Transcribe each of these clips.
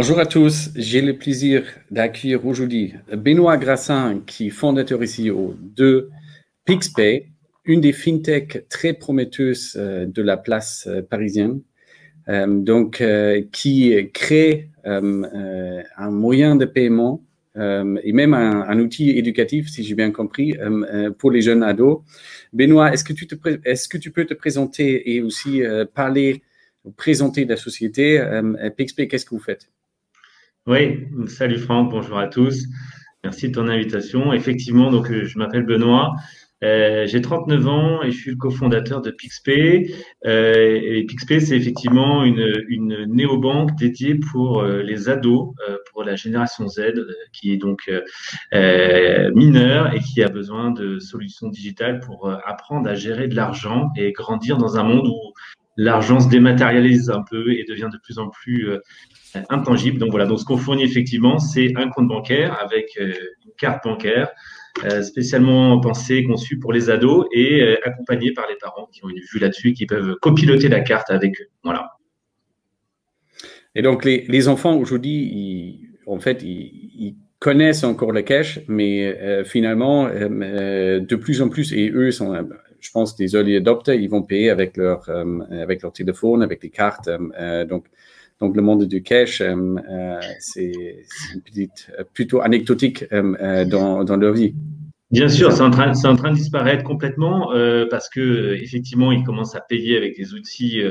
Bonjour à tous, j'ai le plaisir d'accueillir aujourd'hui Benoît Grassin, qui est fondateur ici de PixPay, une des fintechs très prometteuses euh, de la place euh, parisienne, euh, donc qui crée un moyen de paiement et même un, outil éducatif, si j'ai bien compris, pour les jeunes ados. Benoît, est-ce que, tu est-ce que tu peux te présenter et aussi parler, présenter la société PixPay, qu'est-ce que vous faites? Oui, salut Franck, bonjour à tous. Merci de ton invitation. Effectivement, donc euh, je m'appelle Benoît. Euh, j'ai 39 ans et je suis le cofondateur de PixPay. Euh, et PixPay, c'est effectivement une, une néobanque dédiée pour euh, les ados, pour la génération Z, qui est donc mineure et qui a besoin de solutions digitales pour apprendre à gérer de l'argent et grandir dans un monde où l'argent se dématérialise un peu et devient de plus en plus intangible. Donc voilà, donc ce qu'on fournit effectivement, c'est un compte bancaire avec euh, une carte bancaire euh, spécialement pensée, conçue pour les ados et euh, accompagnée par les parents qui ont une vue là-dessus, qui peuvent copiloter la carte avec eux. Voilà. Et donc les, enfants aujourd'hui, en fait, ils, connaissent encore le cash, mais finalement, de plus en plus, et eux sont, je pense, des early adopters, ils vont payer avec leur, avec leur téléphone, avec les cartes. donc, donc, le monde du cash, euh, euh, c'est plutôt anecdotique euh, dans, dans, leur vie. Bien sûr, c'est en, train, en train de disparaître complètement parce que effectivement, ils commencent à payer avec des outils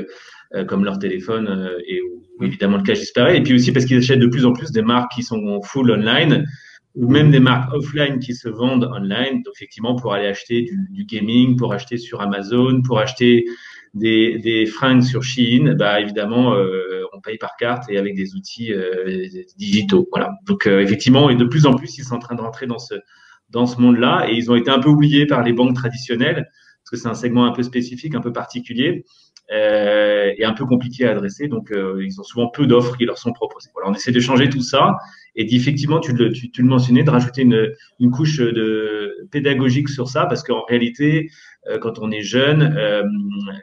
comme leur téléphone et où, évidemment le cash disparaît. Et puis aussi parce qu'ils achètent de plus en plus des marques qui sont full online ou même des marques offline qui se vendent online. Donc effectivement, pour aller acheter du, du gaming, pour acheter sur Amazon, pour acheter des, des fringues sur Shein, bah évidemment, euh, on paye par carte et avec des outils euh, digitaux. Voilà. Donc euh, effectivement, et de plus en plus, ils sont en train de rentrer dans ce dans ce monde-là et ils ont été un peu oubliés par les banques traditionnelles parce que c'est un segment un peu spécifique, un peu particulier. Euh, et un peu compliqué à adresser. Donc, euh, ils ont souvent peu d'offres qui leur sont proposées. Voilà, on essaie de changer tout ça et effectivement, tu le, tu, tu le mentionnais, de rajouter une, une couche de pédagogique sur ça parce qu'en réalité, euh, quand on est jeune, euh,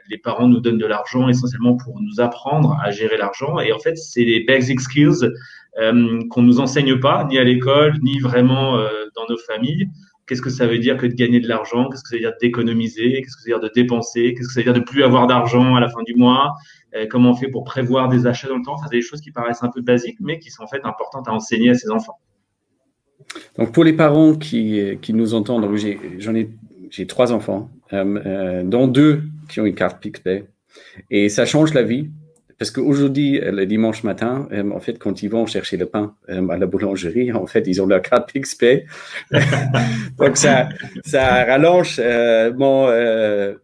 les parents nous donnent de l'argent essentiellement pour nous apprendre à gérer l'argent. Et en fait, c'est les basic skills euh, qu'on nous enseigne pas, ni à l'école, ni vraiment dans nos familles. Qu'est-ce que ça veut dire que de gagner de l'argent? Qu'est-ce que ça veut dire d'économiser? Qu'est-ce que ça veut dire de dépenser? Qu'est-ce que ça veut dire de plus avoir d'argent à la fin du mois? Comment on fait pour prévoir des achats dans le temps? Enfin, C'est des choses qui paraissent un peu basiques, mais qui sont en fait importantes à enseigner à ses enfants. Donc pour les parents qui, qui nous entendent, j'en ai j'ai trois enfants, euh, euh, dont deux qui ont une carte PixPay. Et ça change la vie. Parce qu'aujourd'hui, le dimanche matin, euh, en fait, quand ils vont chercher le pain à la boulangerie, en fait, ils ont leur carte PixPay. Donc, ça, ça rallonge mon,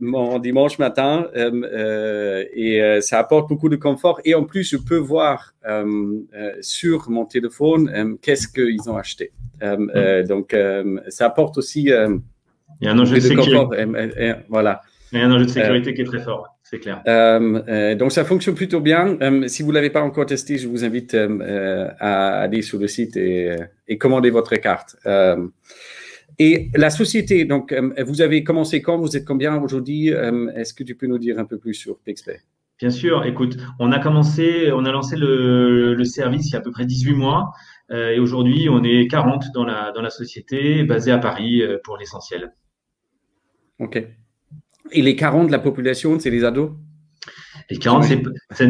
mon dimanche matin et ça apporte beaucoup de confort. Et en plus, je peux voir sur mon téléphone qu'est-ce qu'ils ont acheté. donc, ça apporte aussi il y a un enjeu de sécurité. voilà. Il y a un enjeu de sécurité qui est très fort, c'est clair. Euh, euh, donc ça fonctionne plutôt bien. Euh, si vous ne l'avez pas encore testé, je vous invite à aller sur le site et, et commander votre carte. et la société, donc vous avez commencé quand? Vous êtes combien aujourd'hui? Est-ce que tu peux nous dire un peu plus sur PixPay Bien sûr, écoute, on a commencé, on a lancé le, le service il y a à peu près 18 mois. et aujourd'hui, on est 40 dans la, dans la société, basée à Paris pour l'essentiel. OK. Et les 40 de la population, c'est les ados? Les 40,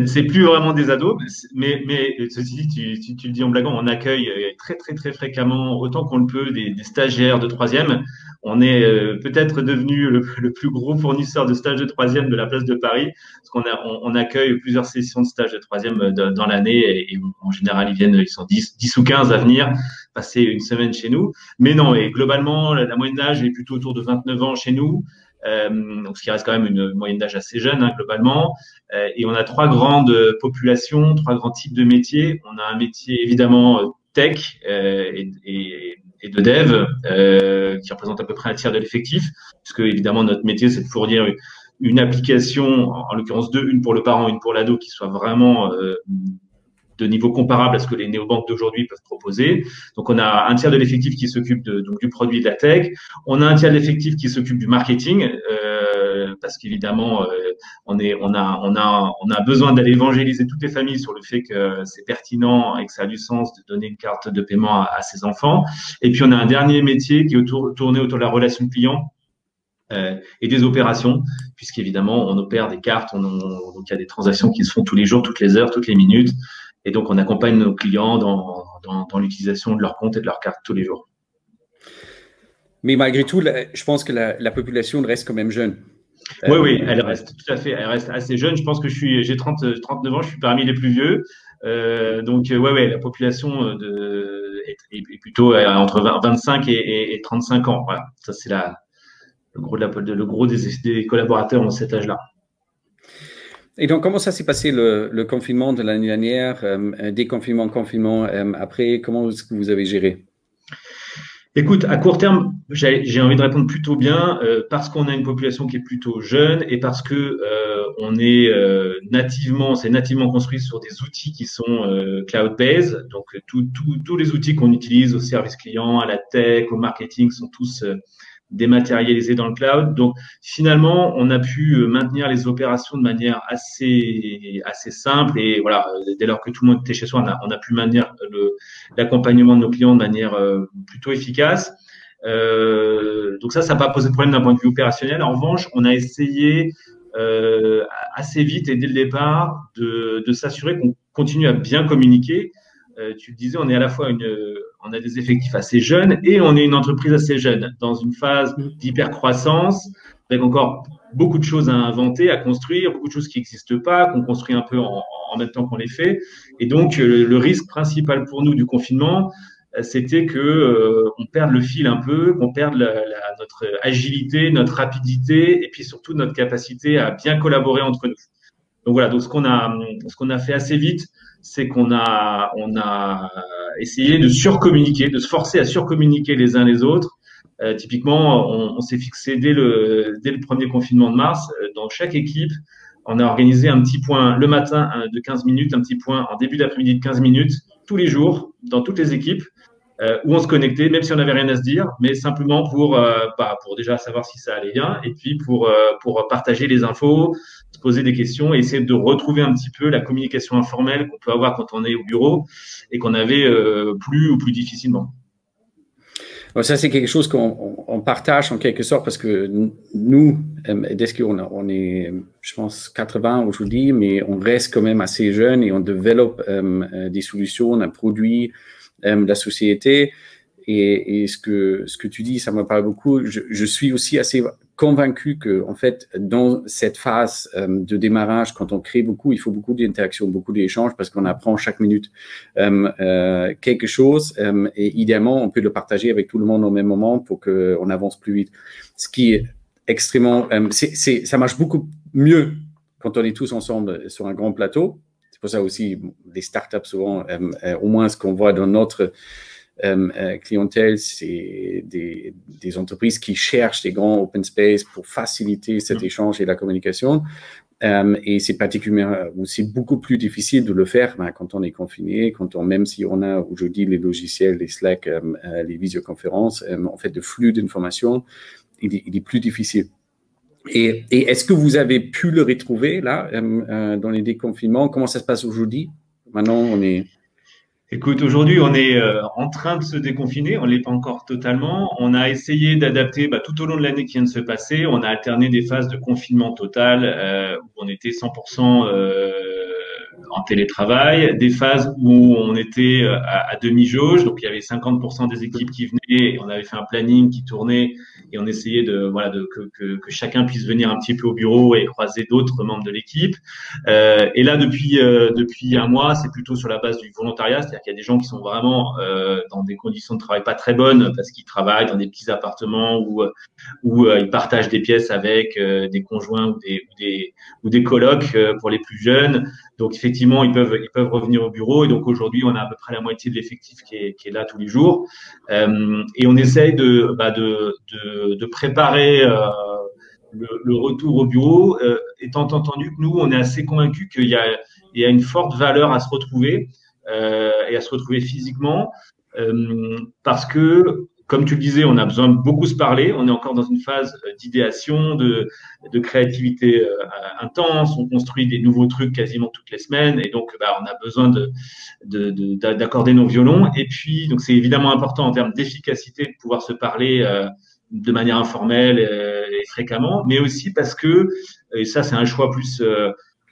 c'est plus vraiment des ados, mais, mais ceci dit, tu, tu, le dis en blaguant, on accueille euh, très, très, très fréquemment, autant qu'on le peut, des, des, stagiaires de troisième. On est euh, peut-être devenu le, le, plus gros fournisseur de stages de troisième de la place de Paris, parce qu'on on, on, accueille plusieurs sessions de stages de troisième euh, dans l'année, et, en général, ils viennent, ils sont 10, 10 ou 15 à venir passer une semaine chez nous. Mais non, et globalement, la, la moyenne d'âge est plutôt autour de 29 ans chez nous. Euh, donc ce qui reste quand même une moyenne d'âge assez jeune hein, globalement. Euh, et on a trois grandes populations, trois grands types de métiers. On a un métier évidemment tech euh, et, et, et, de dev qui représente à peu près un tiers de l'effectif, puisque évidemment notre métier c'est de fournir une application, en l'occurrence deux, une pour le parent, une pour l'ado, qui soit vraiment de niveau comparable à ce que les néobanques d'aujourd'hui peuvent proposer. Donc, on a un tiers de l'effectif qui s'occupe du produit de la tech. On a un tiers de l'effectif qui s'occupe du marketing. Euh, parce qu'évidemment, on, est, on, a, on, a, on a besoin d'aller évangéliser toutes les familles sur le fait que c'est pertinent et que ça a du sens de donner une carte de paiement à, ses enfants. Et puis, on a un dernier métier qui est autour, tourné autour de la relation client et des opérations, puisqu'évidemment, on opère des cartes, on, donc il y a des transactions qui se font tous les jours, toutes les heures, toutes les minutes. Et donc, on accompagne nos clients dans, dans, l'utilisation de leur compte et de leur carte tous les jours. Mais malgré tout, je pense que la, population reste quand même jeune. Oui, oui, elle reste tout à fait, elle reste assez jeune. Je pense que je suis, j'ai 30, 39 ans, je suis parmi les plus vieux. Euh, donc, oui, ouais, la population de, est, plutôt entre 25 et, 35 ans. Voilà, ça c'est le gros, de la, le gros des, des collaborateurs ont cet âge-là. Et donc, comment ça s'est passé le, confinement de l'année dernière, euh, déconfinement, confinement euh, après Comment est-ce que vous avez géré? Écoute, à court terme, j'ai envie de répondre plutôt bien euh, parce qu'on a une population qui est plutôt jeune et parce que euh, on est nativement, c'est nativement construit sur des outils qui sont cloud-based. Donc, tous les outils qu'on utilise au service client, à la tech, au marketing sont tous dématérialisé dans le cloud. Donc finalement, on a pu euh, maintenir les opérations de manière assez assez simple et voilà, dès lors que tout le monde était chez soi, on a, on a pu maintenir l'accompagnement de nos clients de manière euh, plutôt efficace. Euh, donc ça, ça n'a pas posé de problème d'un point de vue opérationnel. En revanche, on a essayé euh, assez vite et dès le départ de, de s'assurer qu'on continue à bien communiquer. Euh, tu le disais, on est à la fois une, on a des effectifs assez jeunes et on est une entreprise assez jeune dans une phase mm. d'hypercroissance avec encore beaucoup de choses à inventer, à construire, beaucoup de choses qui n'existent pas, qu'on construit un peu en, même temps qu'on les fait. Et donc, euh, le, risque principal pour nous du confinement, euh, c'était que euh, on perde le fil un peu, qu'on perde notre agilité, notre rapidité et puis surtout notre capacité à bien collaborer entre nous. Donc voilà, donc ce qu'on a, ce qu'on a fait assez vite, c'est qu'on a, on a essayé de surcommuniquer, de se forcer à surcommuniquer les uns les autres. Euh, typiquement, on, on s'est fixé dès le, dès le premier confinement de mars, euh, dans chaque équipe, on a organisé un petit point le matin de 15 minutes, un petit point en début d'après-midi de 15 minutes, tous les jours, dans toutes les équipes, euh, où on se connectait, même si on n'avait rien à se dire, mais simplement pour, euh, bah, pour déjà savoir si ça allait bien, et puis pour, euh, pour partager les infos, se poser des questions et essayer de retrouver un petit peu la communication informelle qu'on peut avoir quand on est au bureau et qu'on avait plus ou plus difficilement. ça, c'est quelque chose qu'on partage en quelque sorte parce que nous, Desky, on, on est, je pense, 80 aujourd'hui, mais on reste quand même assez jeune et on développe des solutions, un produit, euh, la société. Et, ce, que, ce que tu dis, ça me parle beaucoup. Je, suis aussi assez convaincu que, en fait, dans cette phase euh, de démarrage, quand on crée beaucoup, il faut beaucoup d'interactions, beaucoup d'échanges parce qu'on apprend chaque minute euh, quelque chose et idéalement, on peut le partager avec tout le monde au même moment pour qu'on avance plus vite. Ce qui est extrêmement, c'est, ça marche beaucoup mieux quand on est tous ensemble sur un grand plateau pour ça aussi, les startups, souvent, euh, euh, au moins ce qu'on voit dans notre euh, clientèle, c'est des, des, entreprises qui cherchent des grands open space pour faciliter cet mm. échange et la communication. et c'est particulièrement, c'est beaucoup plus difficile de le faire ben, quand on est confiné, quand on, même si on a aujourd'hui les logiciels, les Slack, les visioconférences, en fait, de flux d'informations, il, il, est plus difficile. Et, est-ce que vous avez pu le retrouver là euh, euh, dans les déconfinements? Comment ça se passe aujourd'hui? Maintenant, on est. Écoute, aujourd'hui, on est euh, en train de se déconfiner. On l'est pas encore totalement. On a essayé d'adapter bah, tout au long de l'année qui vient de se passer. On a alterné des phases de confinement total où on était 100% en télétravail, des phases où on était à, à demi-jauge, donc il y avait 50% des équipes qui venaient, et on avait fait un planning qui tournait et on essayait de voilà de, que, que, que, chacun puisse venir un petit peu au bureau et croiser d'autres membres de l'équipe. Euh, et là depuis euh, depuis un mois, c'est plutôt sur la base du volontariat, c'est-à-dire qu'il y a des gens qui sont vraiment euh, dans des conditions de travail pas très bonnes parce qu'ils travaillent dans des petits appartements où où euh, ils partagent des pièces avec euh, des conjoints ou des ou des, ou des colocs pour les plus jeunes. Donc effectivement, ils peuvent ils peuvent revenir au bureau. Et donc aujourd'hui, on a à peu près la moitié de l'effectif qui est, qui est là tous les jours. Et on essaye de bah, de, de de, préparer euh, le, retour au bureau, euh, étant entendu que nous, on est assez convaincus qu'il y a, il y a une forte valeur à se retrouver euh, et à se retrouver physiquement, parce que comme tu le disais, on a besoin de beaucoup se parler. On est encore dans une phase d'idéation, de, de créativité intense. On construit des nouveaux trucs quasiment toutes les semaines, et donc bah, on a besoin de, d'accorder nos violons. Et puis, donc c'est évidemment important en termes d'efficacité de pouvoir se parler de manière informelle et fréquemment, mais aussi parce que, et ça c'est un choix plus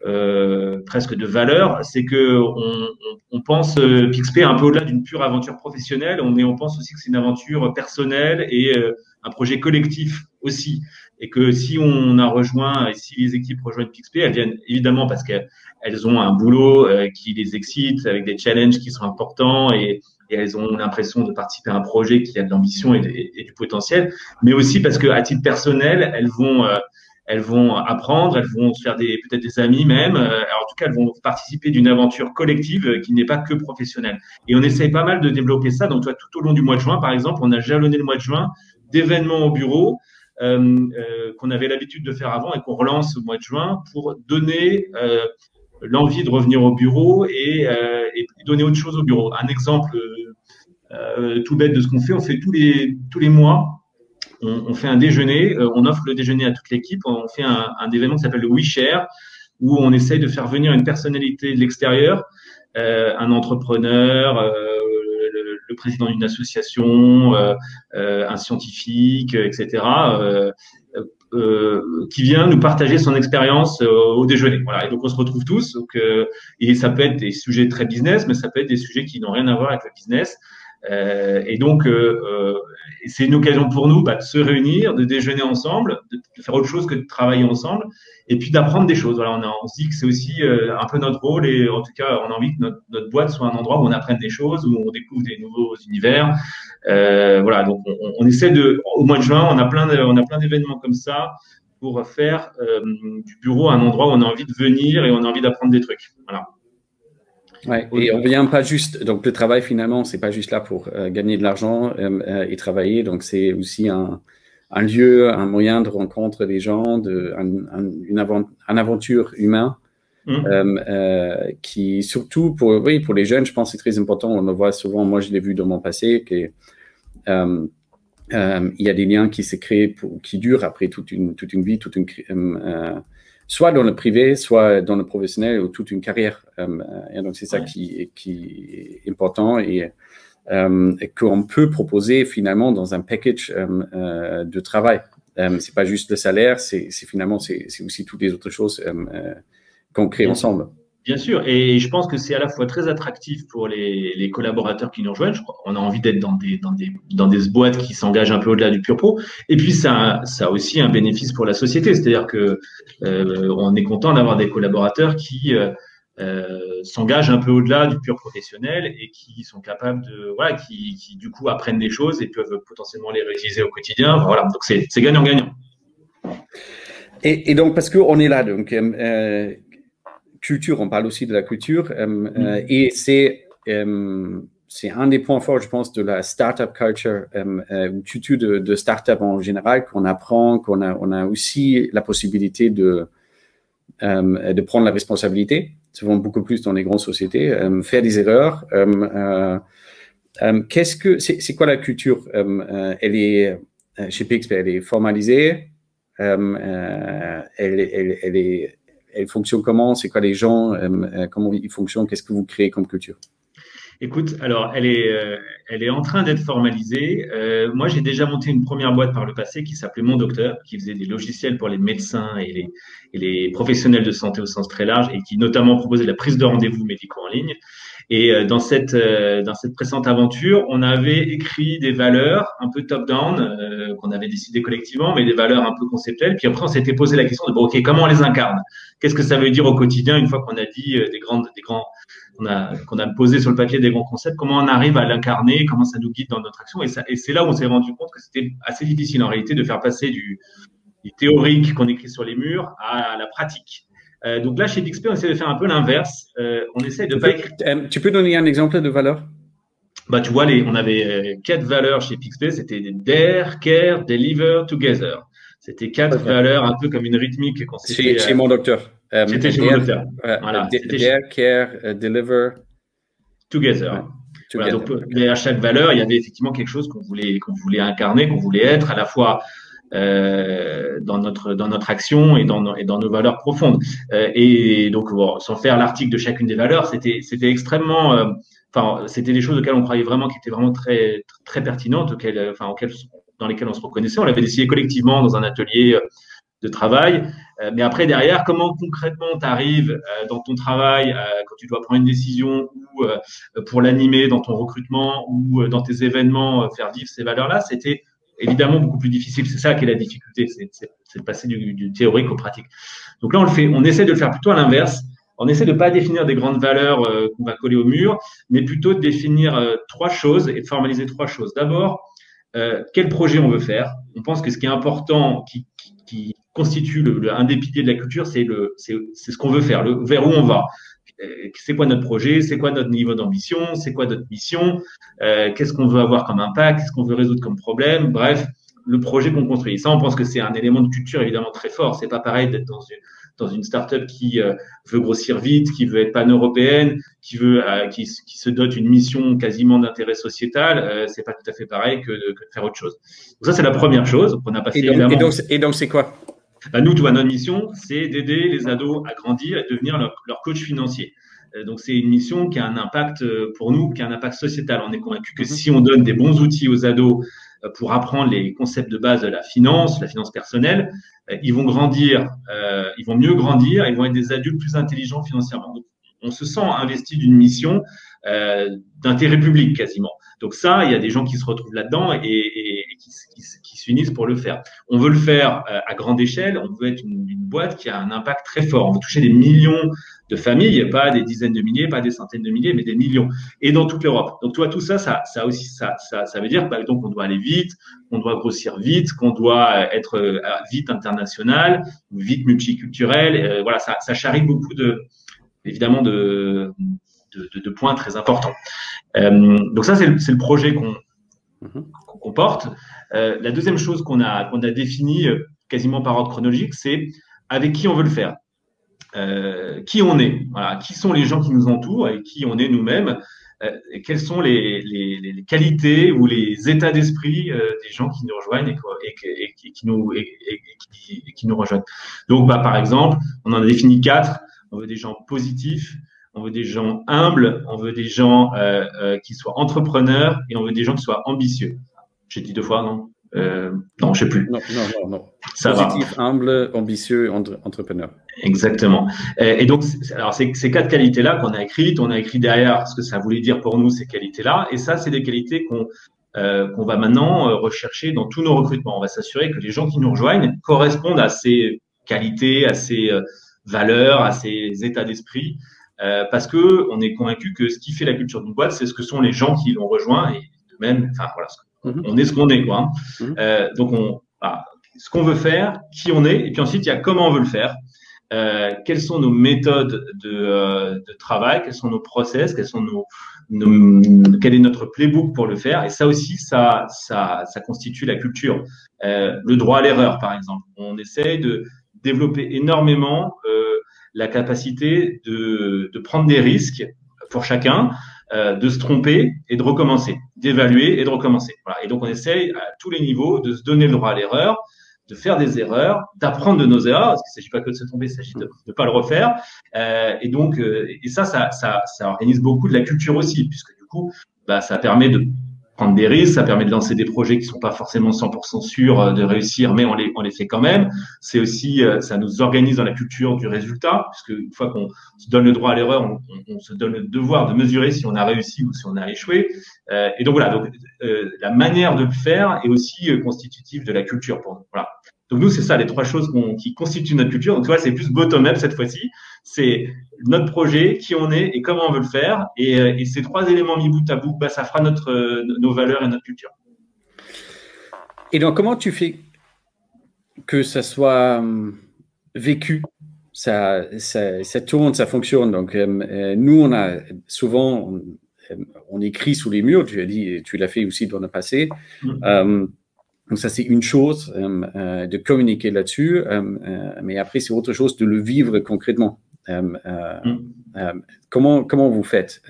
euh, presque de valeur, c'est que on, on, pense euh, Pixpay un peu au-delà d'une pure aventure professionnelle, on, mais on pense aussi que c'est une aventure personnelle et euh, un projet collectif aussi. Et que si on a rejoint, si les équipes rejoignent Pixpay, elles viennent évidemment parce qu'elles ont un boulot qui les excite, avec des challenges qui sont importants et, et elles ont l'impression de participer à un projet qui a de l'ambition et, et, du potentiel, mais aussi parce qu'à titre personnel, elles vont elles vont apprendre, elles vont se faire peut-être des amis même. Euh, en tout cas, elles vont participer d'une aventure collective euh, qui n'est pas que professionnelle. Et on essaye pas mal de développer ça. Donc, toi, tout au long du mois de juin, par exemple, on a jalonné le mois de juin d'événements au bureau euh, qu'on avait l'habitude de faire avant et qu'on relance au mois de juin pour donner l'envie de revenir au bureau et, et, donner autre chose au bureau. Un exemple tout bête de ce qu'on fait, on fait tous les tous les mois on, fait un déjeuner, euh, on offre le déjeuner à toute l'équipe, on fait un, événement qui s'appelle le WeShare, où on essaye de faire venir une personnalité de l'extérieur, euh, un entrepreneur, euh, le, président d'une association, un scientifique, etc., qui vient nous partager son expérience au déjeuner. Voilà. Et donc on se retrouve tous. Et ça peut être des sujets très business, mais ça peut être des sujets qui n'ont rien à voir avec le business. Euh, et donc, euh, euh, c'est une occasion pour nous bah, de se réunir, de déjeuner ensemble, de, faire autre chose que de travailler ensemble, et puis d'apprendre des choses. Voilà, on, a, on se dit que c'est aussi un peu notre rôle, et en tout cas, on a envie que notre, notre, boîte soit un endroit où on apprenne des choses, où on découvre des nouveaux univers. Euh, voilà, donc on, on, essaie de, au mois de juin, on a plein, de, on a plein d'événements comme ça pour faire euh, du bureau un endroit où on a envie de venir et on a envie d'apprendre des trucs. Voilà. Ouais, et on vient pas juste. Donc le travail finalement, c'est pas juste là pour euh, gagner de l'argent euh, euh, et travailler. Donc c'est aussi un, un, lieu, un moyen de rencontre des gens, de, un, une, aventure humaine. Mmh. qui surtout pour oui pour les jeunes je pense c'est très important on le voit souvent moi je l'ai vu dans mon passé que il y a des liens qui se créent pour, qui durent après toute une toute une vie toute une soit dans le privé, soit dans le professionnel ou toute une carrière. Euh, et donc, c'est ça qui, qui, est important et, euh, qu'on peut proposer finalement dans un package euh, de travail. C'est pas juste le salaire, c'est finalement c'est aussi toutes les autres choses qu'on crée ensemble. Bien sûr, et je pense que c'est à la fois très attractif pour les, collaborateurs qui nous rejoignent. On a envie d'être dans des, dans, des, dans des boîtes qui s'engagent un peu au-delà du pur pro. Et puis, ça, a aussi un bénéfice pour la société. C'est-à-dire que euh, on est content d'avoir des collaborateurs qui euh, euh, s'engagent un peu au-delà du pur professionnel et qui sont capables de, voilà, qui, qui du coup apprennent des choses et peuvent potentiellement les réutiliser au quotidien. Voilà, donc c'est gagnant-gagnant. Et, et, donc, parce qu'on est là, donc, euh, culture, on parle aussi de la culture, euh, mm. euh, et c'est euh, c'est un des points forts, je pense, de la startup culture ou culture de, de startup en général qu'on apprend, qu'on a, on a aussi la possibilité de de prendre la responsabilité, souvent beaucoup plus dans les grandes sociétés, faire des erreurs. Qu'est-ce que c'est quoi la culture Elle est chez PXP, elle est formalisée, elle, elle, elle est elle fonctionne comment C'est quoi les gens euh, euh, Comment ils fonctionnent Qu'est-ce que vous créez comme culture? Écoute, alors elle est, euh, elle est en train d'être formalisée. moi, j'ai déjà monté une première boîte par le passé qui s'appelait Mon Docteur, qui faisait des logiciels pour les médecins et les, et les professionnels de santé au sens très large, et qui notamment proposait la prise de rendez-vous médicaux en ligne. Et dans cette dans cette précédente aventure, on avait écrit des valeurs un peu top-down qu'on avait décidé collectivement, mais des valeurs un peu conceptuelles. Puis après, on s'était posé la question de bon, ok, comment on les incarne? Qu'est-ce que ça veut dire au quotidien une fois qu'on a dit euh, des grandes, des grands, qu'on a, qu'on a posé sur le papier des grands concepts, comment on arrive à l'incarner, comment ça nous guide dans notre action? Et, et c'est là où on s'est rendu compte que c'était assez difficile en réalité de faire passer du théorique qu'on écrit sur les murs à, la pratique. Euh, donc là, chez Bixp, on essaie de faire un peu l'inverse. Euh, on essaie de pas écrire. Euh, tu peux donner un exemple de valeur? Bah, tu vois, les, on avait quatre valeurs chez Pixpay, c'était Dare, Care, Deliver, Together. C'était quatre valeurs, un peu comme une rythmique qu'on s'était. Chez, mon docteur. Euh, C'était chez mon docteur. voilà. Dare, care, uh, deliver. Together. derrière chaque valeur, il y avait effectivement quelque chose qu'on voulait, qu'on voulait incarner, qu'on voulait être, à la fois euh, dans notre dans notre action et dans et dans nos valeurs profondes. Euh, et donc, bon, sans faire l'article de chacune des valeurs, c'était c'était extrêmement, euh, enfin, c'était des choses auxquelles on croyait vraiment, qui étaient vraiment très très pertinentes, auxquelles, enfin, auxquelles dans lesquelles on se reconnaissait. On l'avait décidé collectivement dans un atelier de travail. Euh, mais après, derrière, comment concrètement tu arrives euh, dans ton travail, euh, quand tu dois prendre une décision ou pour l'animer dans ton recrutement ou dans tes événements, faire vivre ces valeurs-là, c'était évidemment beaucoup plus difficile. C'est ça qui est la difficulté, c'est de passer du, théorique au pratique. Donc là, on le fait, on essaie de le faire plutôt à l'inverse. On essaie de pas définir des grandes valeurs qu'on va coller au mur, mais plutôt de définir trois choses et de formaliser trois choses. D'abord, quel projet on veut faire? On pense que ce qui est important, qui, constitue le, un des piliers de la culture, c'est le, c'est, ce qu'on veut faire, le, vers où on va. Euh, c'est quoi notre projet? C'est quoi notre niveau d'ambition? C'est quoi notre mission? Euh, Qu'est-ce qu'on veut avoir comme impact? Qu'est-ce qu'on veut résoudre comme problème? Bref, le projet qu'on construit. ça, on pense que c'est un élément de culture évidemment très fort. C'est pas pareil d'être dans une dans une startup qui euh, veut grossir vite, qui veut être pan-européenne, qui veut euh, qui, qui, se dote une mission quasiment d'intérêt sociétal, c'est pas tout à fait pareil que de, que de faire autre chose. Donc ça c'est la première chose qu'on a passé. Et donc, et donc, et donc c'est quoi? Bah, nous, notre mission, c'est d'aider les ados à grandir et devenir leur, leur coach financier. Euh, donc, c'est une mission qui a un impact euh, pour nous, qui a un impact sociétal. On est convaincu que mhm. si on donne des bons outils aux ados euh, pour apprendre les concepts de base de la finance, la finance personnelle, ils vont grandir, ils vont mieux grandir, ils vont être des adultes plus intelligents financièrement. Donc, on se sent investi d'une mission d'intérêt public quasiment. Donc ça, il y a des gens qui se retrouvent là-dedans et qui, qui, qui s'unissent pour le faire. On veut le faire euh, à grande échelle, on veut être une, une, boîte qui a un impact très fort. On veut toucher des millions de familles, pas des dizaines de milliers, pas des centaines de milliers, mais des millions, et dans toute l'Europe. Donc, toi, tout ça, ça, ça aussi, ça, ça, ça veut dire bah, donc on doit aller vite, qu'on doit grossir vite, qu'on doit être euh, vite international, vite multiculturel. Euh, voilà, ça, ça charrie beaucoup de, évidemment, de, de, de, de points très importants. Euh, donc ça, c'est le, le, projet qu'on mhm. qu porte. Euh, la deuxième chose qu'on a, a définie euh, quasiment par ordre chronologique, c'est avec qui on veut le faire. Euh, qui on est, voilà, qui sont les gens qui nous entourent et qui on est nous-mêmes, quelles sont les, qualités ou les états d'esprit des gens qui nous rejoignent et, qui, nous, rejoignent. Donc, bah, par exemple, on en a défini quatre. On veut des gens positifs, on veut des gens humbles, on veut des gens qui soient entrepreneurs et on veut des gens qui soient ambitieux. J'ai dit deux fois, non euh, Non, je sais plus. Non, non, non. non. Ça Positif, va. humble, ambitieux, entre, entrepreneur. Exactement. Et, et donc, alors ces quatre qualités-là qu'on a écrites, on a écrit derrière ce que ça voulait dire pour nous ces qualités-là, et ça, c'est des qualités qu'on euh, qu'on va maintenant euh, rechercher dans tous nos recrutements. On va s'assurer que les gens qui nous rejoignent correspondent à ces qualités, à ces euh, valeurs, à ces états d'esprit euh, parce que on est convaincu que ce qui fait la culture d'une boîte, c'est ce que sont les gens qui l'ont rejoint et de même, enfin voilà, mm-hmm. on est ce qu'on est quoi. Hein. Mm-hmm. Euh, donc on, voilà, ce qu'on veut faire, qui on est, et puis ensuite il y a comment on veut le faire. Euh, quelles sont nos méthodes de, euh, de, travail, quels sont nos process, quels sont nos, nos, quel est notre playbook pour le faire. Et ça aussi, ça, ça, ça constitue la culture. Euh, le droit à l'erreur, par exemple. On essaye de développer énormément euh, la capacité de, de prendre des risques pour chacun, euh, de se tromper et de recommencer, d'évaluer et de recommencer. Et donc on essaye à tous les niveaux de se donner le droit à l'erreur, de faire des erreurs, d'apprendre de nos erreurs, parce qu'il ne s'agit pas que de se tromper, il s'agit de ne pas le refaire. Euh, et donc, euh, et ça, ça, ça, ça organise beaucoup de la culture aussi, puisque du coup, bah, ça permet de prendre des risques, ça permet de lancer des projets qui sont pas forcément 100% sûrs euh, de réussir, mais on les, on les fait quand même. C'est aussi, euh, ça nous organise dans la culture du résultat, puisque une fois qu'on se donne le droit à l'erreur, on, on, on, se donne le devoir de mesurer si on a réussi ou si on a échoué. Euh, et donc voilà, donc euh, la manière de le faire est aussi euh, constitutive de la culture pour nous. Voilà. Donc nous, c'est ça les trois choses qui constituent notre culture. Donc tu vois, c'est plus bottom-up cette fois-ci. C'est notre projet, qui on est et comment on veut le faire. Et, euh, et ces trois éléments mis bout à bout, bah, ça fera notre, euh, nos valeurs et notre culture. Et donc, comment tu fais que ça soit hum, vécu? Ça, ça, ça, tourne, ça fonctionne. Donc, euh, nous, on a souvent, on, on, écrit sous les murs. Tu as dit, tu l'as fait aussi dans le passé. Mmh. Euh, donc ça, c'est une chose euh, de communiquer là-dessus, euh, mais après, c'est autre chose de le vivre concrètement. mm. comment, comment vous faites?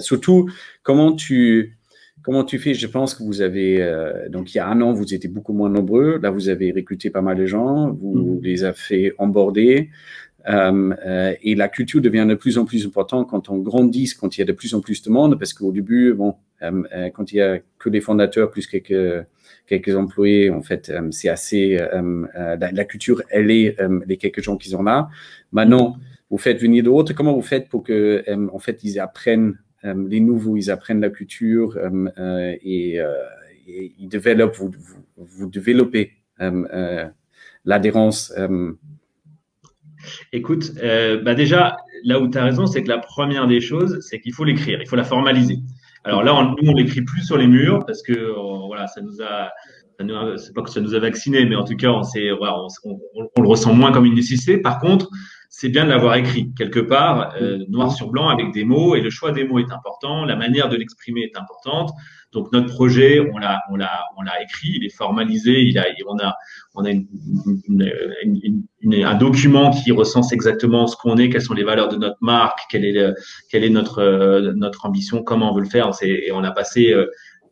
Surtout, comment tu, comment tu fais? Je pense que vous avez, donc il y a un an, vous étiez beaucoup moins nombreux. Là, vous avez recruté pas mal de gens, vous mm. les avez fait emborder. Euh, euh, et la culture devient de plus en plus importante quand on grandit, quand il y a de plus en plus de monde, parce qu'au début, bon, euh, quand il y a que des fondateurs plus quelques quelques employés, en fait, c'est assez la, culture, elle est les quelques gens qu'ils ont là. Maintenant, vous faites venir d'autres. Comment vous faites pour que, en fait, ils apprennent les nouveaux, ils apprennent la culture et, ils développent, vous, développez l'adhérence Écoute, euh, bah déjà, là où tu as raison, c'est que la première des choses, c'est qu'il faut l'écrire, il faut la formaliser. Alors là, on, nous, on l'écrit plus sur les murs parce que euh, voilà, ça nous a, c'est pas que ça nous a vacciné, mais en tout cas, on, on, on, le ressent moins comme une nécessité. Par contre, c'est bien de l'avoir écrit quelque part, euh, noir sur blanc, avec des mots, et le choix des mots est important, la manière de l'exprimer est importante. Donc notre projet, on l'a, on l'a, on l'a écrit, il est formalisé, il a, on a, on a une, une, un document qui recense exactement ce qu'on est, quelles sont les valeurs de notre marque, quelle est, quelle est notre, euh, notre ambition, comment on veut le faire. Et on a passé euh,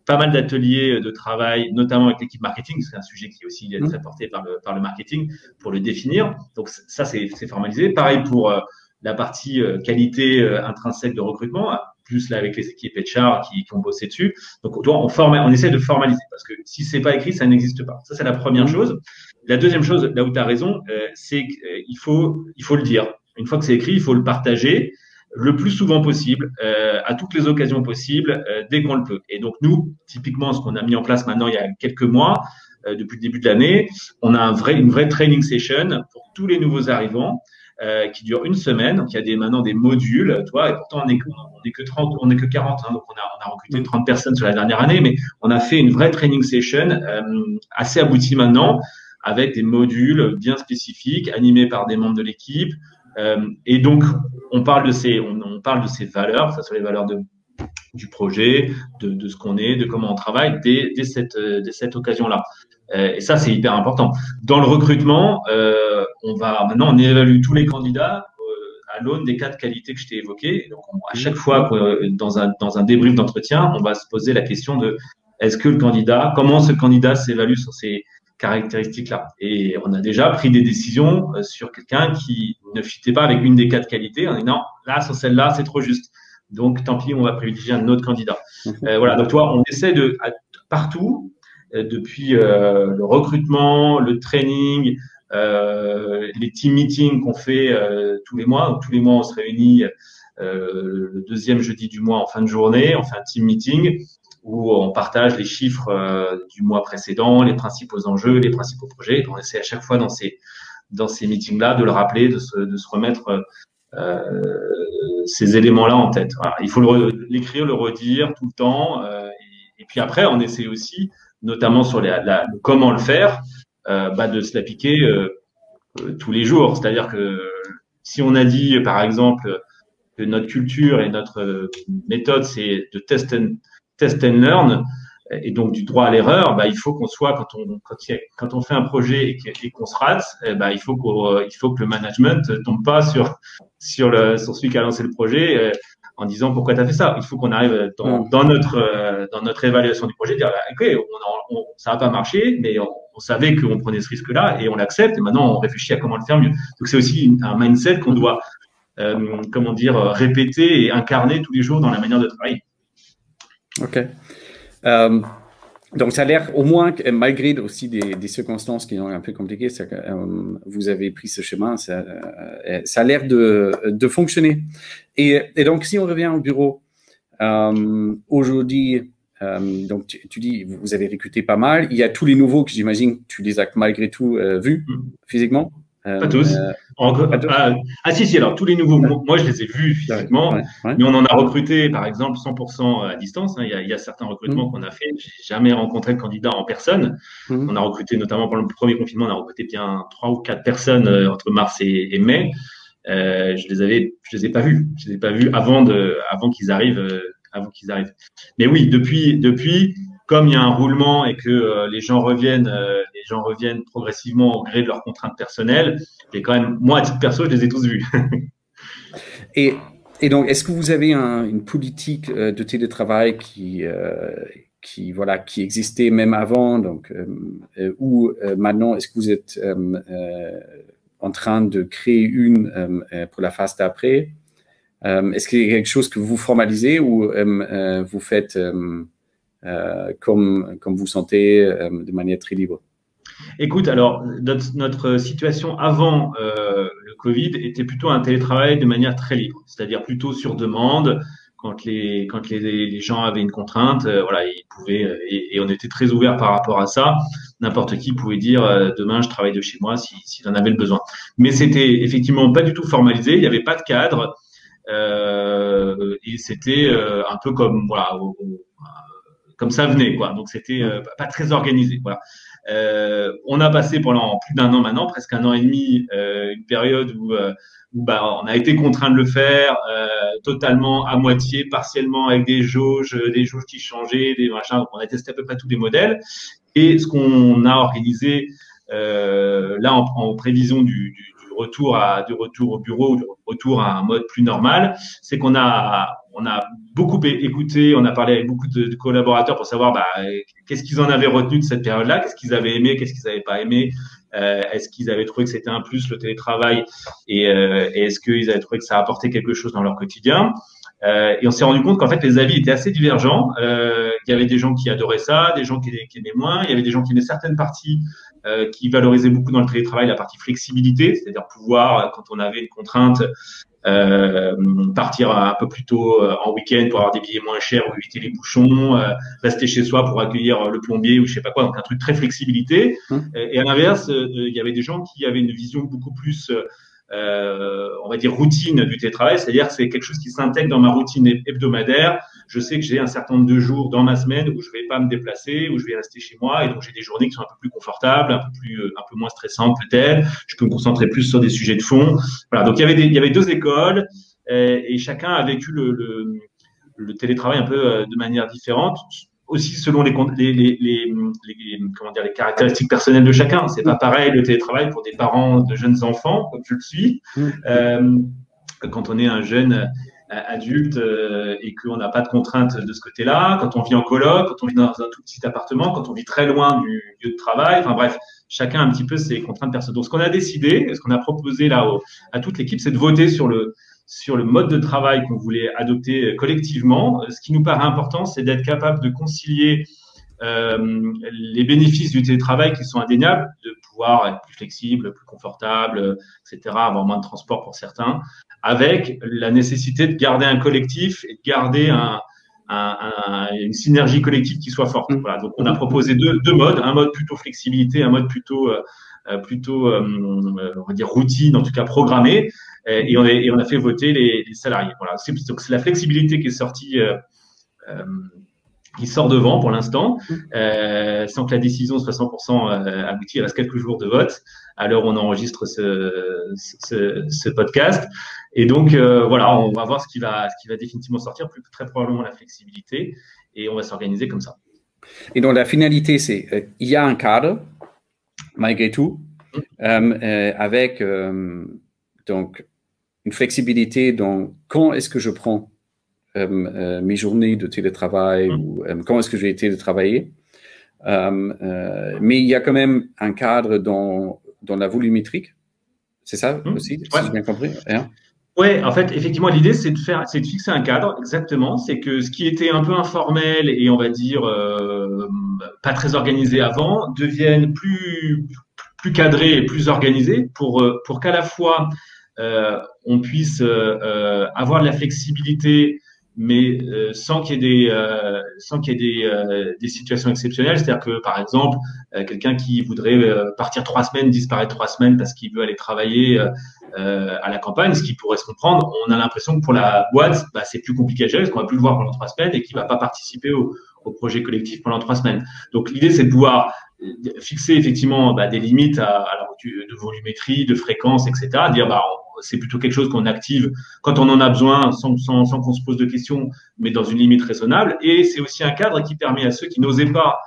pas mal d'ateliers de travail, notamment avec l'équipe marketing, c'est un sujet qui est aussi mmh. très porté par le, par le marketing, pour le définir. Donc ça, c'est formalisé. Pareil pour euh, la partie qualité intrinsèque de recrutement plus là avec les équipes HR qui, qui ont bossé dessus. Donc, on, on, forme, on essaie de formaliser parce que si c'est pas écrit, ça n'existe pas. Ça, c'est la première mmh. chose. La deuxième chose, là où tu as raison, euh, c'est qu'il faut, il faut le dire. Une fois que c'est écrit, il faut le partager le plus souvent possible, euh, à toutes les occasions possibles, euh, dès qu'on le peut. Et donc, nous, typiquement, ce qu'on a mis en place maintenant il y a quelques mois, euh, depuis le début de l'année, on a un vrai, une vraie training session pour tous les nouveaux arrivants euh, qui dure une semaine. Donc, il y a des, maintenant des modules, toi, et pourtant, on n'est on est que 30, on est que 40. Hein, donc, on a, on a recruté 30 personnes sur la dernière année, mais on a fait une vraie training session euh, assez aboutie maintenant, avec des modules bien spécifiques, animés par des membres de l'équipe. Euh, et donc, on parle de ces, on, on parle de ces valeurs, ça sont les valeurs de du projet, de, de ce qu'on est, de comment on travaille dès, dès cette, dès cette occasion-là. Euh, et ça, c'est hyper important. Dans le recrutement, euh, on va maintenant on évalue tous les candidats euh, à l'aune des quatre qualités que je t'ai évoquées. Donc, à chaque fois dans un dans un débrief d'entretien, on va se poser la question de est-ce que le candidat, comment ce candidat s'évalue sur ces caractéristiques-là? Et on a déjà pris des décisions sur quelqu'un qui ne fitait pas avec une des quatre qualités. On dit non, là sur celle-là, c'est trop juste. Donc, tant pis, on va privilégier un autre candidat. Euh, voilà. Donc, toi, on essaie de partout euh, depuis euh, le recrutement, le training, euh, les team meetings qu'on fait tous les mois. tous les mois, on se réunit le deuxième jeudi du mois en fin de journée. On fait un team meeting où on partage les chiffres du mois précédent, les principaux enjeux, les principaux projets. On essaie à chaque fois dans ces dans ces meetings-là de le rappeler, de se, de se remettre euh, ces éléments-là en tête. Il faut l'écrire, le, redire tout le temps. Euh, et, puis après, on essaie aussi notamment sur les, la, comment le faire, euh, bah, de se l'appliquer euh, euh, tous les jours. C'est-à-dire que si on a dit, par exemple, que notre culture et notre méthode, c'est de test and, test and learn, et donc du droit à l'erreur, bah, il faut qu'on soit quand on quand, quand on fait un projet et qu'on se rate, eh bah, il faut qu'on il faut que le management tombe pas sur sur le sur celui qui a lancé le projet en disant pourquoi tu as fait ça. Il faut qu'on arrive dans, dans notre euh, dans notre évaluation du projet, dire bah, ok, on, on, ça n'a pas marché, mais on, on savait qu'on prenait ce risque-là et on l'accepte. Et maintenant, on réfléchit à comment le faire mieux. Donc c'est aussi un mindset qu'on doit euh, comment dire répéter et incarner tous les jours dans la manière de travailler. Ok. Euh, donc, ça a l'air, au moins, malgré aussi des, des, circonstances qui sont un peu compliquées, ça, euh, vous avez pris ce chemin, ça, euh, ça a l'air de, de, fonctionner. Et, et, donc, si on revient au bureau, euh, aujourd'hui, euh, donc tu, tu, dis, vous avez recruté pas mal. Il y a tous les nouveaux que j'imagine, tu les as malgré tout vus mm. physiquement euh, pas tous. Euh, ah, ah, si, si, alors tous les nouveaux, moi je les ai vus physiquement, mais on en a recruté par exemple 100% à distance. Hein. Il, y a, il, y a, certains recrutements mmh. qu'on a fait, j'ai jamais rencontré de candidat en personne. Mmh. On a recruté notamment pendant le premier confinement, on a recruté bien trois ou quatre personnes euh, entre mars et, et mai. Euh, je les avais, je les ai pas vus, je les ai pas vus avant de, avant qu'ils arrivent, avant qu'ils arrivent. Mais oui, depuis, depuis, comme il y a un roulement et que euh, les gens reviennent, euh, les gens reviennent progressivement au gré de leurs contraintes personnelles, et quand même, moi, à titre perso, je les ai tous vus. et, donc, est-ce que vous avez un, une politique de télétravail qui, qui, voilà, qui existait même avant, donc, ou maintenant, est-ce que vous êtes en train de créer une pour la phase d'après? Est-ce qu'il y a quelque chose que vous formalisez ou vous faites comme, comme vous sentez de manière très libre Écoute, alors notre, situation avant euh, le Covid était plutôt un télétravail de manière très libre, c'est-à-dire plutôt sur demande. Quand les quand les, gens avaient une contrainte, euh, voilà, ils pouvaient euh, et, on était très ouvert par rapport à ça. N'importe qui pouvait dire demain je travaille de chez moi s'il si, en avait le besoin. Mais c'était effectivement pas du tout formalisé. Il n'y avait pas de cadre et c'était un peu comme voilà comme ça venait quoi. Donc c'était pas très organisé. Voilà. Euh, on a passé pendant plus d'un an maintenant, presque un an et demi, euh, une période où, euh, où bah, on a été contraint de le faire totalement à moitié, partiellement avec des jauges, des jauges qui changeaient, des machins. on a testé à peu près tous les modèles. Et ce qu'on a organisé là en, en prévision du, du, retour à du retour au bureau, du retour à un mode plus normal, c'est qu'on a on a beaucoup écouté, on a parlé avec beaucoup de, collaborateurs pour savoir bah, qu'est-ce qu'ils en avaient retenu de cette période-là, qu'est-ce qu'ils avaient aimé, qu'est-ce qu'ils n'avaient pas aimé, euh, est-ce qu'ils avaient trouvé que c'était un plus le télétravail et, euh, et est-ce qu'ils avaient trouvé que ça apportait quelque chose dans leur quotidien. Euh, et on s'est rendu compte qu'en fait les avis étaient assez divergents. Il y avait des gens qui adoraient ça, des gens qui, qui aimaient moins. Il y avait des gens qui aimaient certaines parties qui valorisaient beaucoup dans le télétravail la partie flexibilité, c'est-à-dire pouvoir, quand on avait une contrainte, euh, partir un peu plus tôt euh, en week-end pour avoir des billets moins chers ou éviter les bouchons, euh, rester chez soi pour accueillir le plombier ou je sais pas quoi, donc un truc très flexibilité. Mmh. Et, à l'inverse, il y avait des gens qui avaient une vision beaucoup plus euh, on va dire routine du télétravail, c'est-à-dire que c'est quelque chose qui s'intègre dans ma routine hebdomadaire. Je sais que j'ai un certain nombre de jours dans ma semaine où je vais pas me déplacer, où je vais rester chez moi, et donc j'ai des journées qui sont un peu plus confortables, un peu plus, un peu moins stressantes peut-être. Je peux me concentrer plus sur des sujets de fond. Voilà. Donc il y avait des, il y avait deux écoles, et, chacun a vécu le, le, le télétravail un peu euh, de manière différente aussi selon les, les, les, les, comment dire, les caractéristiques personnelles de chacun. C'est pas pareil le télétravail pour des parents de jeunes enfants, comme je le suis, mm. euh, quand on est un jeune euh, adulte euh, et qu'on n'a pas de contraintes de ce côté-là, quand on vit en coloc, quand on vit dans un tout petit appartement, quand on vit très loin du lieu de travail, enfin bref, chacun a un petit peu ses contraintes personnelles. Donc ce qu'on a décidé, ce qu'on a proposé là à toute l'équipe, c'est de voter sur le, sur le mode de travail qu'on voulait adopter collectivement. Ce qui nous paraît important, c'est d'être capable de concilier euh, les bénéfices du télétravail qui sont indéniables, de pouvoir être plus flexible, plus confortable, etc., avoir moins de transport pour certains, avec la nécessité de garder un collectif et de garder un, un, une synergie collective qui soit forte. Voilà, donc on a proposé deux, deux modes, un mode plutôt flexibilité, un mode plutôt euh, euh, plutôt, euh, on va dire, routine, en tout cas programmée, et on, et on a fait voter les, les salariés. Voilà, c'est c'est la flexibilité qui est sortie euh, qui sort devant pour l'instant, euh, sans que la décision soit 100% aboutie. Il reste quelques jours de vote à l'heure où on enregistre ce, ce, ce podcast. Et donc, euh, voilà, on va voir ce qui va, ce qui va définitivement sortir, plus, très probablement la flexibilité, et on va s'organiser comme ça. Et donc, la finalité, c'est il y a un cadre, malgré tout, euh, euh, avec euh, donc une flexibilité dans quand est-ce que je prends mes journées de télétravail mm. ou quand est-ce que j'ai été télétravailler. mais il y a quand même un cadre dans, dans la volumétrique. C'est ça mm. aussi, si j'ai bien compris. Hein? Ouais, en fait, effectivement, l'idée, c'est de faire, c'est de fixer un cadre, exactement. C'est que ce qui était un peu informel et on va dire euh, pas très organisé avant devienne plus plus cadré et plus organisé pour euh, pour qu'à la fois euh, on puisse euh, avoir de la flexibilité mais euh, sans qu'il y ait des euh, sans qu'il y ait des, euh, des situations exceptionnelles, c'est-à-dire que par exemple quelqu'un qui voudrait partir trois semaines disparaître trois semaines parce qu'il veut aller travailler à la campagne, ce qui pourrait se comprendre, on a l'impression que pour la boîte bah, c'est plus compliqué à gérer parce qu'on va plus le voir pendant trois semaines et qu'il va pas participer au, au projet collectif pendant trois semaines. Donc l'idée c'est de pouvoir fixer effectivement bah, des limites à, à la de volumétrie, de fréquence, etc. Dire bah c'est plutôt quelque chose qu'on active quand on en a besoin, sans, qu'on se pose de questions, mais dans une limite raisonnable. Et c'est aussi un cadre qui permet à ceux qui n'osaient pas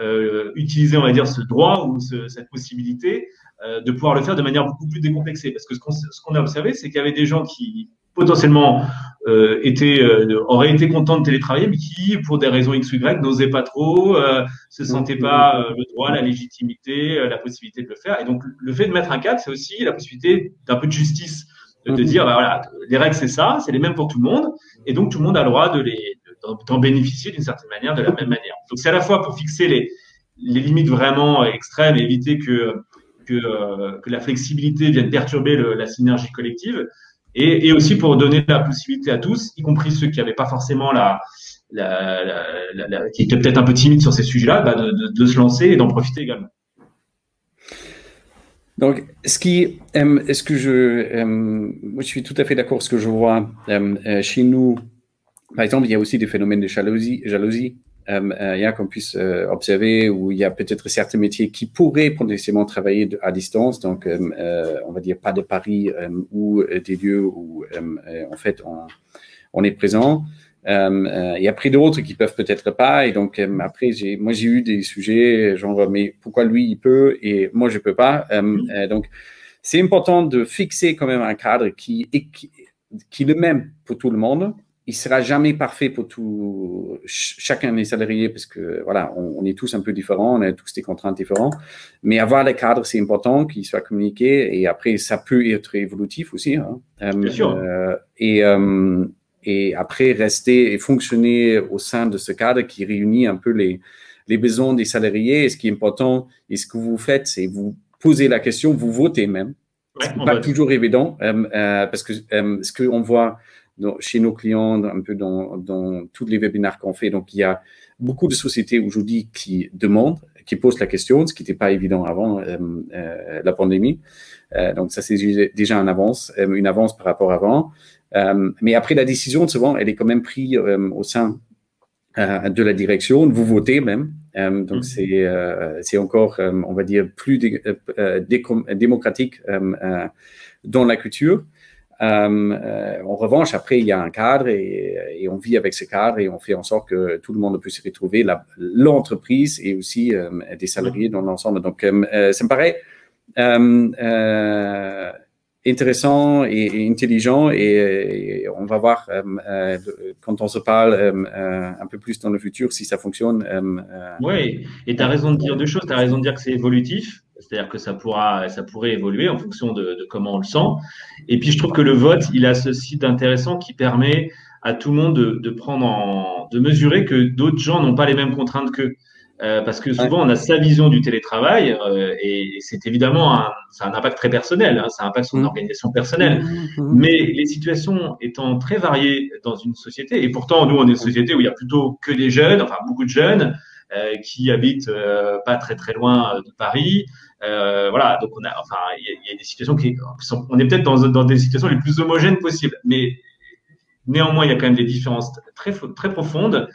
euh, utiliser, on va dire, ce droit ou ce, cette possibilité euh, de pouvoir le faire de manière beaucoup plus décomplexée. Parce que ce qu'on a observé, c'est qu'il y avait des gens qui potentiellement euh, était, euh, aurait été content de télétravailler, mais qui, pour des raisons X ou Y, n'osait pas trop, euh, se sentait pas euh, le droit, la légitimité, la possibilité de le faire. Et donc, le fait de mettre un cadre, c'est aussi la possibilité d'un peu de justice, de, de dire, bah, voilà, les règles, c'est ça, c'est les mêmes pour tout le monde, et donc tout le monde a le droit de les d'en bénéficier d'une certaine manière, de la même manière. Donc, c'est à la fois pour fixer les, les limites vraiment extrêmes et éviter que que, que la flexibilité vienne perturber le, la synergie collective, et, aussi pour donner la possibilité à tous, y compris ceux qui n'avaient pas forcément la, qui étaient peut-être un peu timides sur ces sujets-là, bah de, se lancer et d'en profiter également. Donc, ce qui, euh, est-ce que je, euh, moi, je suis tout à fait d'accord. Ce que je vois euh, chez nous, par exemple, il y a aussi des phénomènes de jalousie euh, a qu'on puisse euh, observer où il y a peut-être certains métiers qui pourraient potentiellement travailler à distance, donc euh, on va dire pas de Paris ou des lieux où en fait on, est présent. il y a pris d'autres qui peuvent peut-être pas. Et donc après moi j'ai eu des sujets genre mais pourquoi lui il peut et moi je peux pas. Donc c'est important de fixer quand même un cadre qui est qui, qui est le même pour tout le monde il sera jamais parfait pour tout chacun des salariés parce que voilà, on, on, est tous un peu différents, on a tous des contraintes différentes. Mais avoir le cadre, c'est important qu'il soit communiqué et après ça peut être évolutif aussi. Hein. Bien sûr. Euh, et euh, et après rester et fonctionner au sein de ce cadre qui réunit un peu les les besoins des salariés. Et ce qui est important et ce que vous faites, c'est vous posez la question, vous votez même. Ouais, pas toujours évident euh, euh, parce que euh, ce qu'on voit dans, chez nos clients, un peu dans, dans tous les webinaires qu'on fait. Donc, il y a beaucoup de sociétés aujourd'hui qui demandent, qui posent la question, ce qui n'était pas évident avant euh, euh, la pandémie. Euh, donc, ça, c'est déjà une avance, euh, une avance par rapport à avant. Euh, mais après, la décision, souvent, elle est quand même prise euh, au sein de la direction. Vous votez même. donc, c'est c'est encore, on va dire, plus dé, démocratique dans la culture. Euh, en revanche, après, il y a un cadre et, et, on vit avec ce cadre et on fait en sorte que tout le monde puisse se retrouver, l'entreprise et aussi euh, des salariés dans l'ensemble. Donc, euh, ça me paraît intéressant et, intelligent et, on va voir quand on se parle un peu plus dans le futur si ça fonctionne. oui, et tu as raison de dire deux choses. Tu as raison de dire que c'est évolutif c'est-à-dire que ça pourra, ça pourrait évoluer en fonction de, de, comment on le sent. Et puis je trouve que le vote, il a ceci d'intéressant qui permet à tout le monde de, de prendre en, de mesurer que d'autres gens n'ont pas les mêmes contraintes qu'eux. Euh, parce que souvent on a sa vision du télétravail euh, et, c'est évidemment un, ça a un impact très personnel, hein, ça impacte son mmh. organisation personnelle. Mmh. Mais les situations étant très variées dans une société, et pourtant nous on est une société où il y a plutôt que des jeunes, enfin beaucoup de jeunes, qui habitent euh, pas très très loin de Paris, euh, voilà, donc on a, enfin, il y, a des situations qui, sont, on est peut-être dans, des situations les plus homogènes possibles, mais néanmoins, il y a quand même des différences très, très profondes.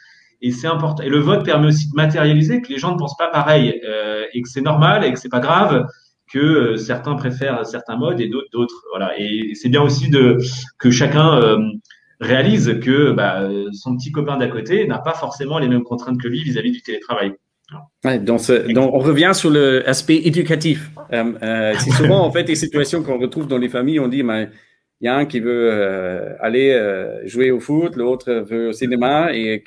Et c'est important. Et le vote permet aussi de matérialiser que les gens ne pensent pas pareil euh, et que c'est normal et que c'est pas grave que euh, certains préfèrent certains modes et d'autres. Voilà. Et c'est bien aussi de que chacun euh, réalise que bah, son petit copain d'à côté n'a pas forcément les mêmes contraintes que lui vis-à-vis -vis du télétravail. Ouais, donc, on revient sur l'aspect éducatif. Euh, euh, c'est souvent en fait des situations qu'on retrouve dans les familles. On dit, mais il y a un qui veut euh, aller jouer au foot, l'autre veut au cinéma, et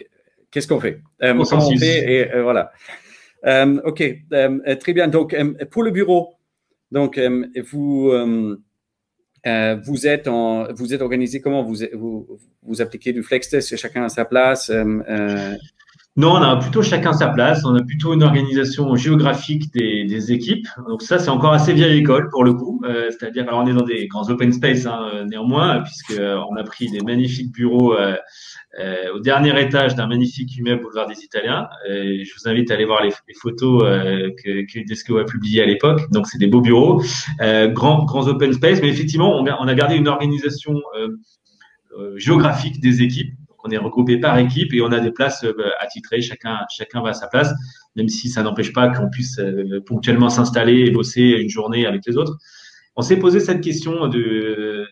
qu'est-ce qu'on fait? On fait? Et voilà. ok, très bien. Donc pour le bureau, donc vous vous êtes en, vous êtes organisé comment? Vous, vous vous appliquez du flex test chacun à sa place non, on a plutôt chacun sa place. On a plutôt une organisation géographique des, des équipes. Donc ça, c'est encore assez vieille école pour le coup. Euh, C'est-à-dire, alors on est dans des grands open space hein, néanmoins, puisque on a pris des magnifiques bureaux euh, euh, au dernier étage d'un magnifique immeuble boulevard des Italiens. Euh, je vous invite à aller voir les, les photos euh, que, que Desco a publiées à l'époque. Donc c'est des beaux bureaux, euh, grands grands open space. Mais effectivement, on on a gardé une organisation géographique des équipes on est regroupé par équipe et on a des places euh, attitrées, chacun, chacun va à sa place, même si ça n'empêche pas qu'on puisse euh, ponctuellement s'installer et bosser une journée avec les autres. On s'est posé cette question du,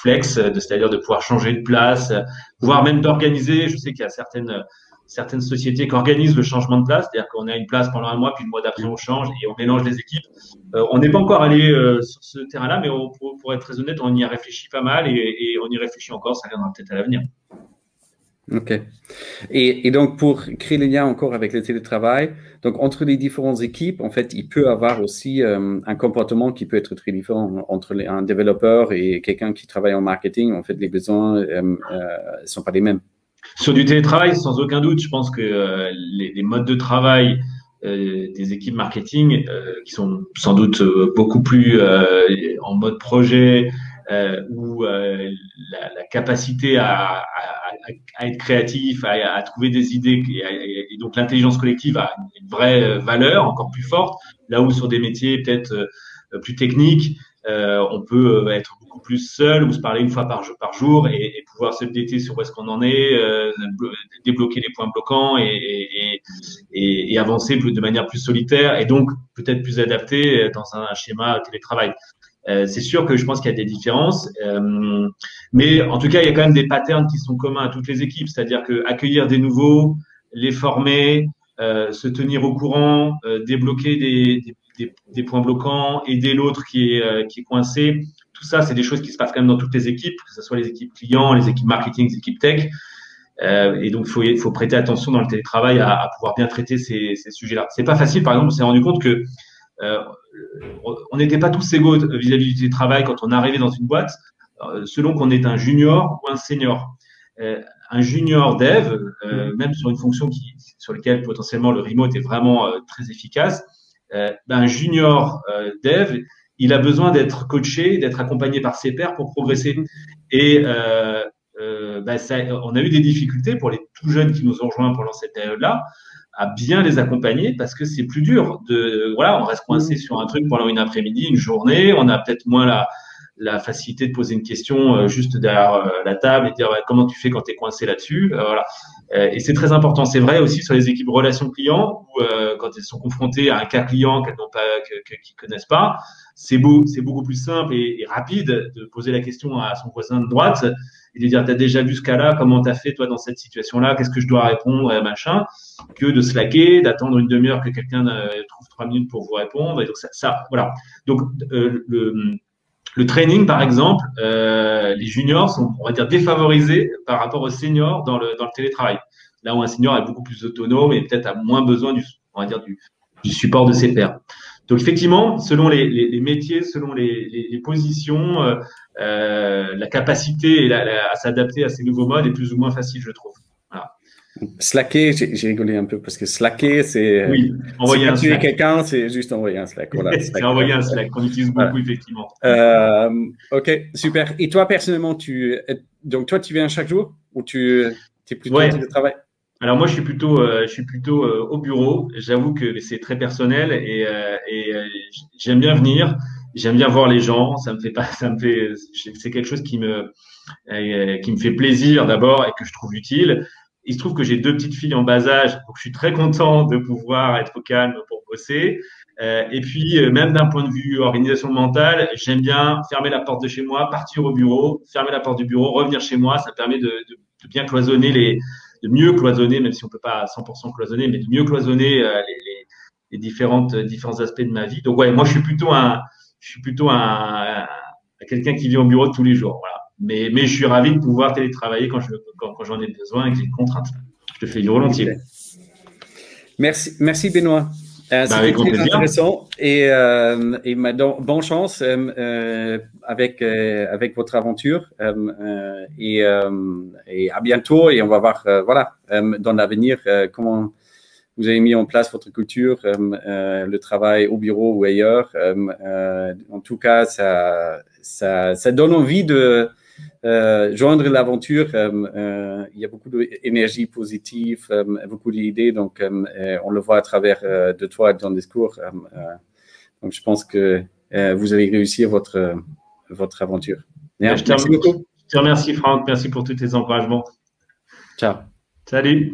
flex, c'est-à-dire de pouvoir changer de place, voire même d'organiser. Je sais qu'il y a certaines certaines sociétés qui organisent le changement de place, c'est-à-dire qu'on a une place pendant un mois, puis le mois d'après on change et on mélange les équipes. Euh, on n'est pas encore allé sur ce terrain-là, mais pour, être très honnête, on y a réfléchi pas mal et, on y réfléchit encore, ça viendra peut-être à l'avenir. Ok. Et, donc, pour créer les liens encore avec le télétravail, donc entre les différentes équipes, en fait, il peut avoir aussi euh, un comportement qui peut être très différent entre un développeur et quelqu'un qui travaille en marketing. En fait, les besoins ne sont pas les mêmes. Sur du télétravail, sans aucun doute, je pense que euh, les, modes de travail euh, des équipes marketing, euh, qui sont sans doute beaucoup plus en mode projet, où la, capacité à, être créatif, à, trouver des idées, et, donc l'intelligence collective a une vraie valeur encore plus forte, là où sur des métiers peut-être plus techniques, on peut être plus seul ou se parler une fois par jour, par jour et, pouvoir se déter sur où est-ce qu'on en est, euh, débloquer les points bloquants et, et, avancer de manière plus solitaire et donc peut-être plus adapté dans un schéma télétravail. Euh, c'est sûr que je pense qu'il y a des différences, euh, mais en tout cas, il y a quand même des patterns qui sont communs à toutes les équipes, c'est-à-dire que accueillir des nouveaux, les former, se tenir au courant, débloquer des, des, des, points bloquants, aider l'autre qui est, qui est coincé, tout ça, c'est des choses qui se passent quand même dans toutes les équipes, que ce soit les équipes clients, les équipes marketing, les équipes tech. Euh, et donc, il faut, faut, prêter attention dans le télétravail à, à pouvoir bien traiter ces, ces sujets-là. C'est pas facile. Par exemple, on s'est rendu compte que euh, on n'était pas tous égaux vis-à-vis du télétravail quand on arrivait dans une boîte, euh, selon qu'on est un junior ou un senior. Euh, un junior dev, euh, même sur une fonction qui, sur laquelle potentiellement le remote est vraiment très efficace, ben, un junior dev, il a besoin d'être coaché, d'être accompagné par ses pairs pour progresser. Et euh, euh, ça, on a eu des difficultés pour les tout jeunes qui nous ont rejoints pendant cette période-là à bien les accompagner parce que c'est plus dur. De, voilà, on reste coincé mmh. sur un truc pendant une après-midi, une journée, on a peut-être moins la, la facilité de poser une question euh, juste derrière euh, la table et dire comment tu fais quand tu es coincé là-dessus. Euh, voilà. et c'est très important. C'est vrai aussi sur les équipes relations clients où quand elles sont confrontées à un cas client qu'elles n'ont pas, qu'ils connaissent pas, c'est beau, c'est beaucoup plus simple et, rapide de poser la question à son voisin de droite et de dire t'as déjà vu ce cas-là, comment t'as fait toi dans cette situation-là, qu'est-ce que je dois répondre, machin, que de slacker, d'attendre une demi-heure que quelqu'un trouve trois minutes pour vous répondre. Et donc ça, ça voilà. Donc le le training, par exemple, euh, les juniors sont, on va dire, défavorisés par rapport aux seniors dans le, dans le télétravail. Là où un senior est beaucoup plus autonome et peut-être a moins besoin du, on va dire, du, du support de ses pairs. Donc effectivement, selon les, les, les métiers, selon les, les positions, euh, euh, la capacité à s'adapter à ces nouveaux modes est plus ou moins facile, je trouve. Slacker, j'ai rigolé un peu parce que slacker, c'est. Euh, oui, envoyer un Slack. quelqu'un, c'est juste envoyer un Slack. Voilà, c'est envoyer un Slack qu'on utilise beaucoup, effectivement. Euh, ok, super. Et toi, personnellement, tu. Donc, toi, tu viens chaque jour ou tu es plutôt ouais. de travail alors moi, je suis plutôt, euh, je suis plutôt euh, au bureau. J'avoue que c'est très personnel et, euh, et j'aime bien venir. J'aime bien voir les gens. Ça me fait pas, ça me fait, c'est quelque chose qui me, qui me fait plaisir d'abord et que je trouve utile. Il se trouve que j'ai deux petites filles en bas âge, donc je suis très content de pouvoir être au calme pour bosser. Euh, et puis, euh, même d'un point de vue organisation mentale, j'aime bien fermer la porte de chez moi, partir au bureau, fermer la porte du bureau, revenir chez moi. Ça permet de, de, de bien cloisonner les, de mieux cloisonner, même si on peut pas à 100% cloisonner, mais de mieux cloisonner euh, les, différentes différents aspects de ma vie. Donc ouais, moi je suis plutôt un, je suis plutôt un, un quelqu'un qui vit au bureau tous les jours. Voilà. Mais, mais je suis ravi de pouvoir télétravailler quand, je, quand, quand j'en ai besoin et que j'ai une contrainte. Je te fais du volontiers. Merci, merci Benoît. Euh, bah, C'était très intéressant et, euh, et bonne chance euh, euh avec euh, avec votre aventure euh, et, et à bientôt et on va voir voilà dans l'avenir comment vous avez mis en place votre culture, le travail au bureau ou ailleurs. en tout cas, ça, ça, ça donne envie de euh, joindre l'aventure. Euh, euh, il y a beaucoup d'énergie positive, beaucoup d'idées, donc on le voit à travers de toi et ton discours. donc je pense que vous allez réussir votre, votre aventure. Merci beaucoup. Je te remercie Franck, merci pour tous tes encouragements. Ciao. Salut.